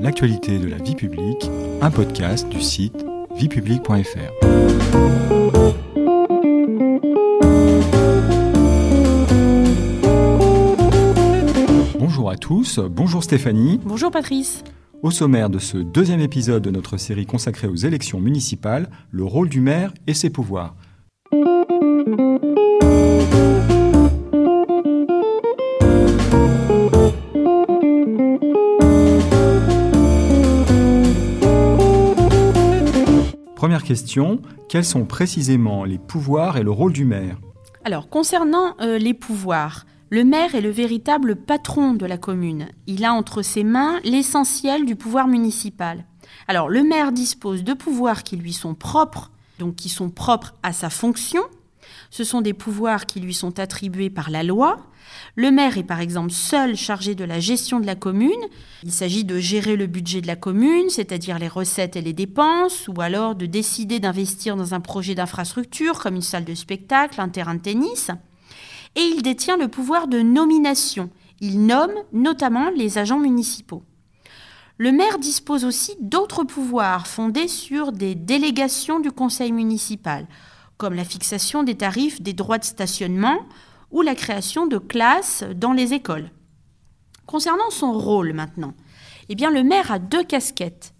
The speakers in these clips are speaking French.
l'actualité de la vie publique, un podcast du site viepublique.fr. Bonjour à tous, bonjour Stéphanie. Bonjour Patrice. Au sommaire de ce deuxième épisode de notre série consacrée aux élections municipales, le rôle du maire et ses pouvoirs. Première question, quels sont précisément les pouvoirs et le rôle du maire Alors, concernant euh, les pouvoirs, le maire est le véritable patron de la commune. Il a entre ses mains l'essentiel du pouvoir municipal. Alors, le maire dispose de pouvoirs qui lui sont propres, donc qui sont propres à sa fonction. Ce sont des pouvoirs qui lui sont attribués par la loi. Le maire est par exemple seul chargé de la gestion de la commune. Il s'agit de gérer le budget de la commune, c'est-à-dire les recettes et les dépenses, ou alors de décider d'investir dans un projet d'infrastructure comme une salle de spectacle, un terrain de tennis. Et il détient le pouvoir de nomination. Il nomme notamment les agents municipaux. Le maire dispose aussi d'autres pouvoirs fondés sur des délégations du conseil municipal, comme la fixation des tarifs des droits de stationnement ou la création de classes dans les écoles. Concernant son rôle maintenant, eh bien le maire a deux casquettes.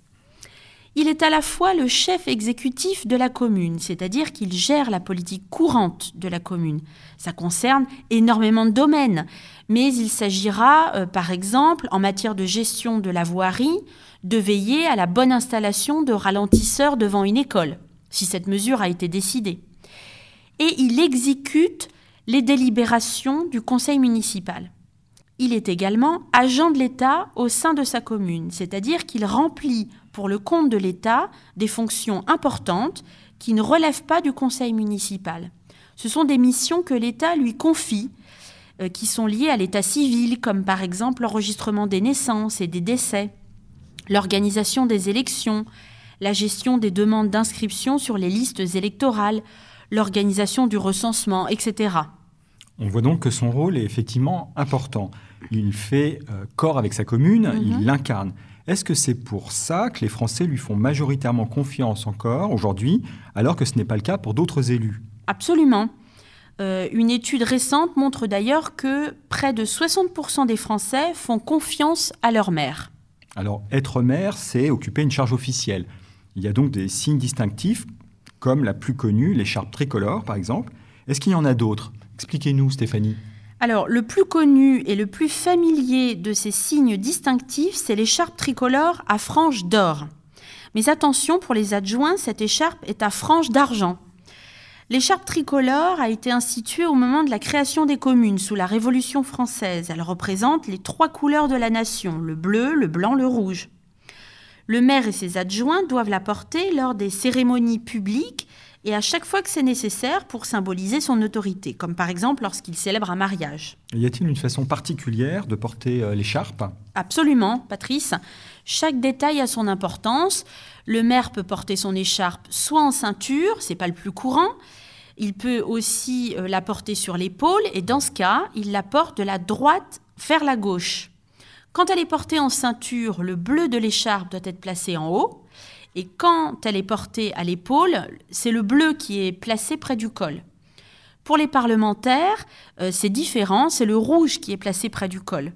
Il est à la fois le chef exécutif de la commune, c'est-à-dire qu'il gère la politique courante de la commune. Ça concerne énormément de domaines, mais il s'agira, euh, par exemple, en matière de gestion de la voirie, de veiller à la bonne installation de ralentisseurs devant une école, si cette mesure a été décidée. Et il exécute les délibérations du conseil municipal. Il est également agent de l'État au sein de sa commune, c'est-à-dire qu'il remplit pour le compte de l'État des fonctions importantes qui ne relèvent pas du conseil municipal. Ce sont des missions que l'État lui confie, euh, qui sont liées à l'état civil, comme par exemple l'enregistrement des naissances et des décès, l'organisation des élections, la gestion des demandes d'inscription sur les listes électorales, l'organisation du recensement, etc. On voit donc que son rôle est effectivement important. Il fait euh, corps avec sa commune, il Mhm. l'incarne. Est-ce que c'est pour ça que les Français lui font majoritairement confiance encore aujourd'hui, alors que ce n'est pas le cas pour d'autres élus? Absolument. Euh, une étude récente montre d'ailleurs que près de 60% des Français font confiance à leur maire. Alors, être maire, c'est occuper une charge officielle. Il y a donc des signes distinctifs, comme la plus connue, l'écharpe tricolore, par exemple. Est-ce qu'il y en a d'autres? Expliquez-nous, Stéphanie. Alors, le plus connu et le plus familier de ces signes distinctifs, c'est l'écharpe tricolore à franges d'or. Mais attention, pour les adjoints, cette écharpe est à franges d'argent. L'écharpe tricolore a été instituée au moment de la création des communes sous la Révolution française. Elle représente les trois couleurs de la nation, le bleu, le blanc, le rouge. Le maire et ses adjoints doivent la porter lors des cérémonies publiques et à chaque fois que c'est nécessaire pour symboliser son autorité, comme par exemple lorsqu'il célèbre un mariage. Y a-t-il une façon particulière de porter euh, l'écharpe? Absolument, Patrice. Chaque détail a son importance. Le maire peut porter son écharpe soit en ceinture, c'est pas le plus courant. Il peut aussi euh, la porter sur l'épaule et dans ce cas, il la porte de la droite vers la gauche. Quand elle est portée en ceinture, le bleu de l'écharpe doit être placé en haut. Et quand elle est portée à l'épaule, c'est le bleu qui est placé près du col. Pour les parlementaires, euh, c'est différent, c'est le rouge qui est placé près du col.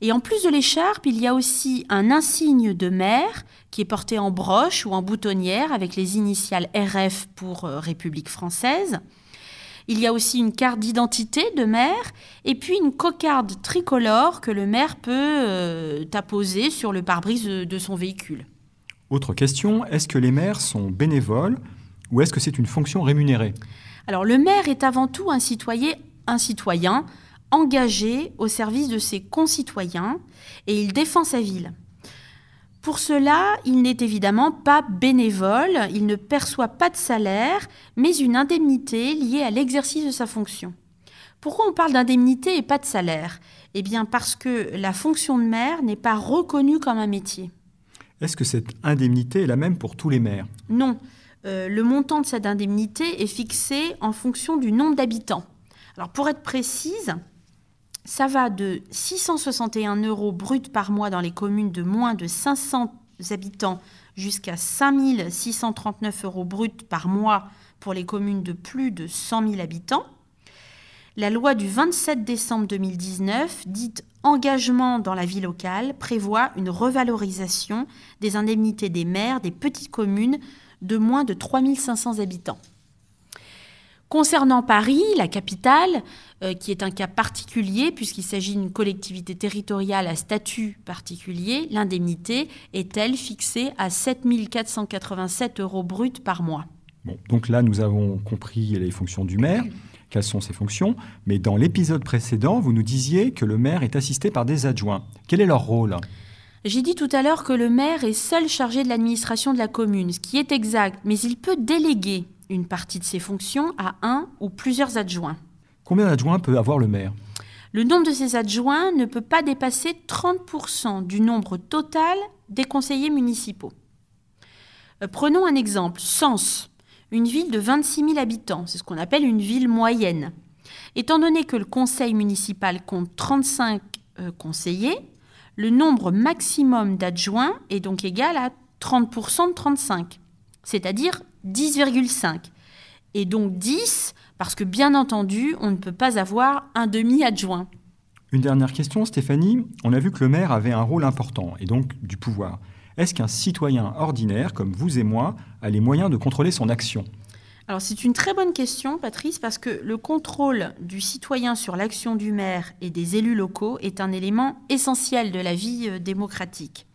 Et en plus de l'écharpe, il y a aussi un insigne de maire qui est porté en broche ou en boutonnière avec les initiales RF pour euh, République française. Il y a aussi une carte d'identité de maire et puis une cocarde tricolore que le maire peut euh, apposer sur le pare-brise de, de son véhicule. Autre question, est-ce que les maires sont bénévoles ou est-ce que c'est une fonction rémunérée? Alors le maire est avant tout un citoyen, un citoyen engagé au service de ses concitoyens et il défend sa ville. Pour cela, il n'est évidemment pas bénévole, il ne perçoit pas de salaire, mais une indemnité liée à l'exercice de sa fonction. Pourquoi on parle d'indemnité et pas de salaire? Eh bien parce que la fonction de maire n'est pas reconnue comme un métier. Est-ce que cette indemnité est la même pour tous les maires? Non, Euh, le montant de cette indemnité est fixé en fonction du nombre d'habitants. Alors pour être précise, ça va de 661 euros bruts par mois dans les communes de moins de 500 habitants jusqu'à 5639 euros bruts par mois pour les communes de plus de 100 000 habitants. La loi du 27 décembre 2019, dite engagement dans la vie locale, prévoit une revalorisation des indemnités des maires des petites communes de moins de 3500 habitants. Concernant Paris, la capitale, euh, qui est un cas particulier puisqu'il s'agit d'une collectivité territoriale à statut particulier, l'indemnité est-elle fixée à 7 487 euros bruts par mois? Bon, donc là, nous avons compris les fonctions du maire. Quelles sont ses fonctions Mais dans l'épisode précédent, vous nous disiez que le maire est assisté par des adjoints. Quel est leur rôle? J'ai dit tout à l'heure que le maire est seul chargé de l'administration de la commune, ce qui est exact, mais il peut déléguer une partie de ses fonctions à un ou plusieurs adjoints. Combien d'adjoints peut avoir le maire? Le nombre de ces adjoints ne peut pas dépasser 30% du nombre total des conseillers municipaux. Euh, prenons un exemple. Sens, une ville de 26 000 habitants, c'est ce qu'on appelle une ville moyenne. Étant donné que le conseil municipal compte 35 euh, conseillers, le nombre maximum d'adjoints est donc égal à 30% de 35, c'est-à-dire 10,5. Et donc 10, parce que bien entendu, on ne peut pas avoir un demi-adjoint. Une dernière question, Stéphanie. On a vu que le maire avait un rôle important, et donc du pouvoir. Est-ce qu'un citoyen ordinaire, comme vous et moi, a les moyens de contrôler son action? Alors c'est une très bonne question, Patrice, parce que le contrôle du citoyen sur l'action du maire et des élus locaux est un élément essentiel de la vie euh, démocratique.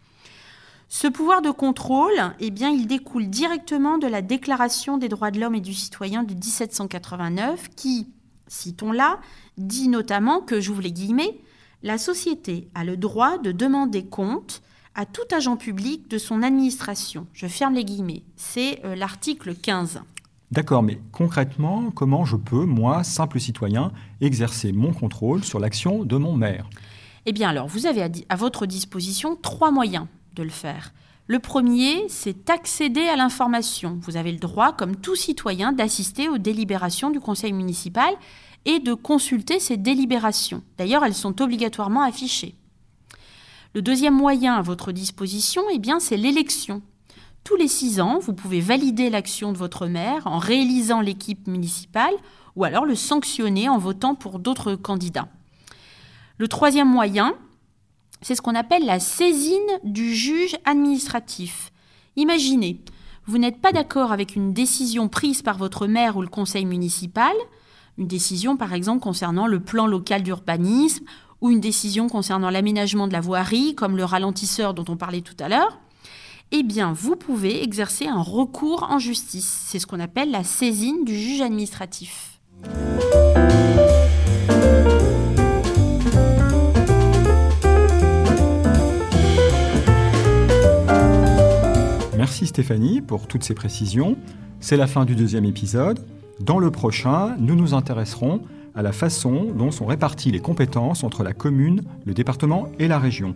Ce pouvoir de contrôle, eh bien, il découle directement de la Déclaration des droits de l'homme et du citoyen de 1789 qui, citons-la, dit notamment que, j'ouvre les guillemets, la société a le droit de demander compte à tout agent public de son administration. Je ferme les guillemets. C'est euh, l'article 15. D'accord, mais concrètement, comment je peux, moi, simple citoyen, exercer mon contrôle sur l'action de mon maire? Eh bien alors, vous avez à votre disposition trois moyens de le faire. Le premier, c'est accéder à l'information. Vous avez le droit, comme tout citoyen, d'assister aux délibérations du conseil municipal et de consulter ces délibérations. D'ailleurs, elles sont obligatoirement affichées. Le deuxième moyen à votre disposition, eh bien, c'est l'élection. Tous les six ans, vous pouvez valider l'action de votre maire en réélisant l'équipe municipale ou alors le sanctionner en votant pour d'autres candidats. Le troisième moyen, c'est ce qu'on appelle la saisine du juge administratif. Imaginez, vous n'êtes pas d'accord avec une décision prise par votre maire ou le conseil municipal, une décision par exemple concernant le plan local d'urbanisme ou une décision concernant l'aménagement de la voirie, comme le ralentisseur dont on parlait tout à l'heure, eh bien, vous pouvez exercer un recours en justice. C'est ce qu'on appelle la saisine du juge administratif. Merci Stéphanie pour toutes ces précisions. C'est la fin du deuxième épisode. Dans le prochain, nous nous intéresserons à la façon dont sont réparties les compétences entre la commune, le département et la région.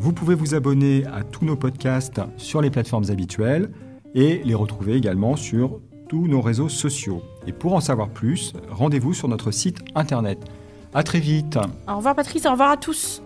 Vous pouvez vous abonner à tous nos podcasts sur les plateformes habituelles et les retrouver également sur tous nos réseaux sociaux. Et pour en savoir plus, rendez-vous sur notre site internet. À très vite. Au revoir Patrice, au revoir à tous.